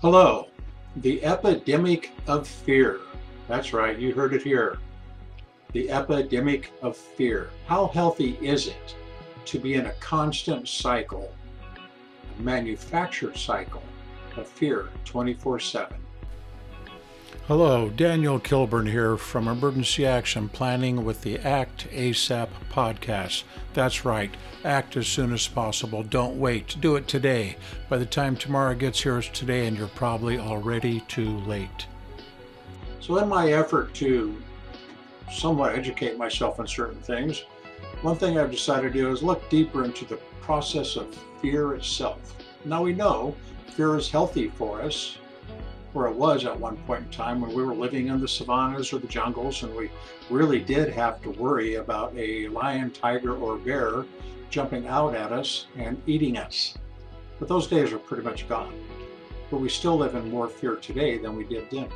Hello, the epidemic of fear. That's right, you heard it here. The epidemic of fear. How healthy is it to be in a constant cycle, a manufactured cycle of fear 24 7? Hello, Daniel Kilburn here from Emergency Action Planning with the Act ASAP podcast. That's right, act as soon as possible. Don't wait. Do it today. By the time tomorrow gets here, it's today, and you're probably already too late. So, in my effort to somewhat educate myself on certain things, one thing I've decided to do is look deeper into the process of fear itself. Now, we know fear is healthy for us where it was at one point in time when we were living in the savannas or the jungles and we really did have to worry about a lion, tiger, or bear jumping out at us and eating us. But those days are pretty much gone. But we still live in more fear today than we did then.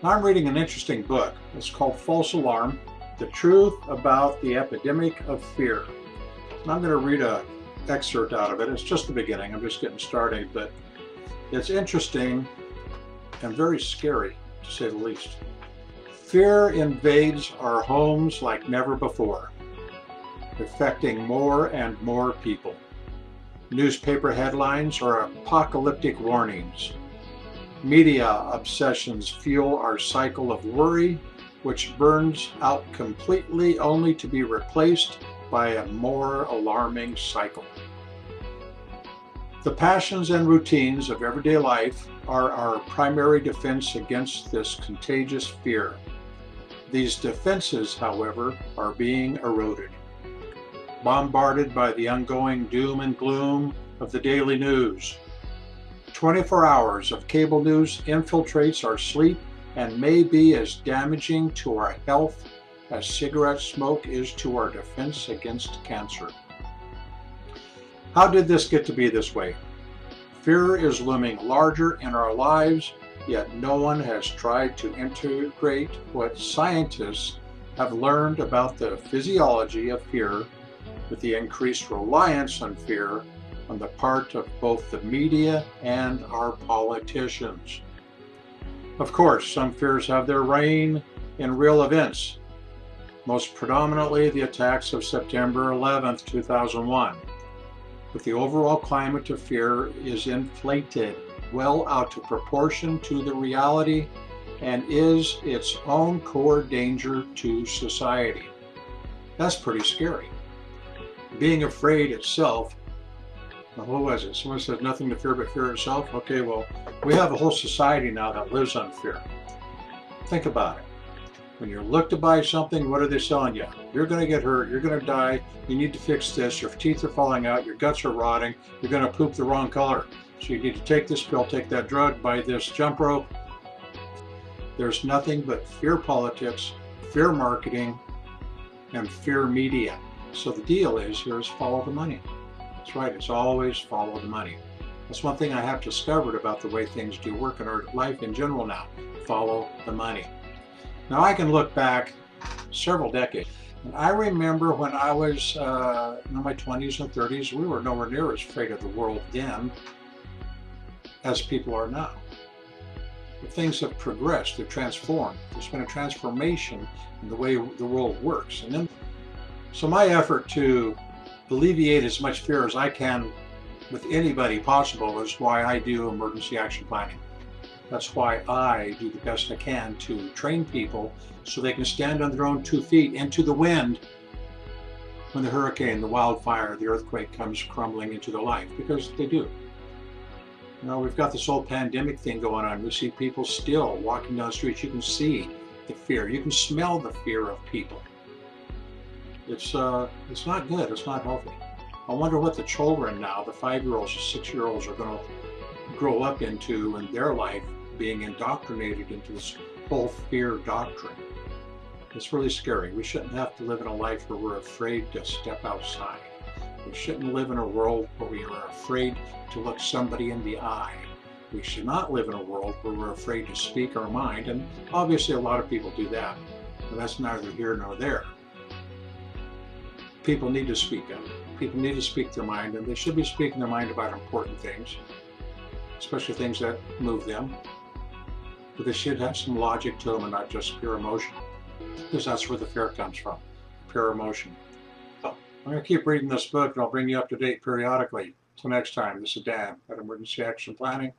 Now I'm reading an interesting book. It's called False Alarm The Truth About the Epidemic of Fear. And I'm going to read a excerpt out of it. It's just the beginning. I'm just getting started, but it's interesting and very scary, to say the least. Fear invades our homes like never before, affecting more and more people. Newspaper headlines are apocalyptic warnings. Media obsessions fuel our cycle of worry, which burns out completely only to be replaced by a more alarming cycle. The passions and routines of everyday life are our primary defense against this contagious fear. These defenses, however, are being eroded. Bombarded by the ongoing doom and gloom of the daily news. 24 hours of cable news infiltrates our sleep and may be as damaging to our health as cigarette smoke is to our defense against cancer. How did this get to be this way? Fear is looming larger in our lives, yet no one has tried to integrate what scientists have learned about the physiology of fear with the increased reliance on fear on the part of both the media and our politicians. Of course, some fears have their reign in real events, most predominantly the attacks of September 11, 2001 but the overall climate of fear is inflated well out of proportion to the reality and is its own core danger to society. That's pretty scary. Being afraid itself, well, what was it? Someone said nothing to fear but fear itself. Okay, well, we have a whole society now that lives on fear. Think about it. When you look to buy something, what are they selling you? You're going to get hurt. You're going to die. You need to fix this. Your teeth are falling out. Your guts are rotting. You're going to poop the wrong color. So you need to take this pill, take that drug, buy this jump rope. There's nothing but fear politics, fear marketing, and fear media. So the deal is here is follow the money. That's right. It's always follow the money. That's one thing I have discovered about the way things do work in our life in general now. Follow the money. Now I can look back several decades. And I remember when I was uh, in my 20s and 30s, we were nowhere near as afraid of the world then as people are now. But things have progressed, they've transformed. There's been a transformation in the way the world works. And then, so my effort to alleviate as much fear as I can with anybody possible is why I do emergency action planning. That's why I do the best I can to train people so they can stand on their own two feet into the wind when the hurricane, the wildfire, the earthquake comes crumbling into their life, because they do. You know, we've got this whole pandemic thing going on. We see people still walking down the streets. You can see the fear. You can smell the fear of people. It's uh, it's not good. It's not healthy. I wonder what the children now, the five-year-olds, the six-year-olds, are going to grow up into in their life being indoctrinated into this whole fear doctrine. It's really scary. We shouldn't have to live in a life where we're afraid to step outside. We shouldn't live in a world where we are afraid to look somebody in the eye. We should not live in a world where we're afraid to speak our mind, and obviously a lot of people do that, but that's neither here nor there. People need to speak up. People need to speak their mind, and they should be speaking their mind about important things especially things that move them. But they should have some logic to them and not just pure emotion, because that's where the fear comes from, pure emotion. So I'm going to keep reading this book and I'll bring you up to date periodically. Till next time, this is Dan at Emergency Action Planning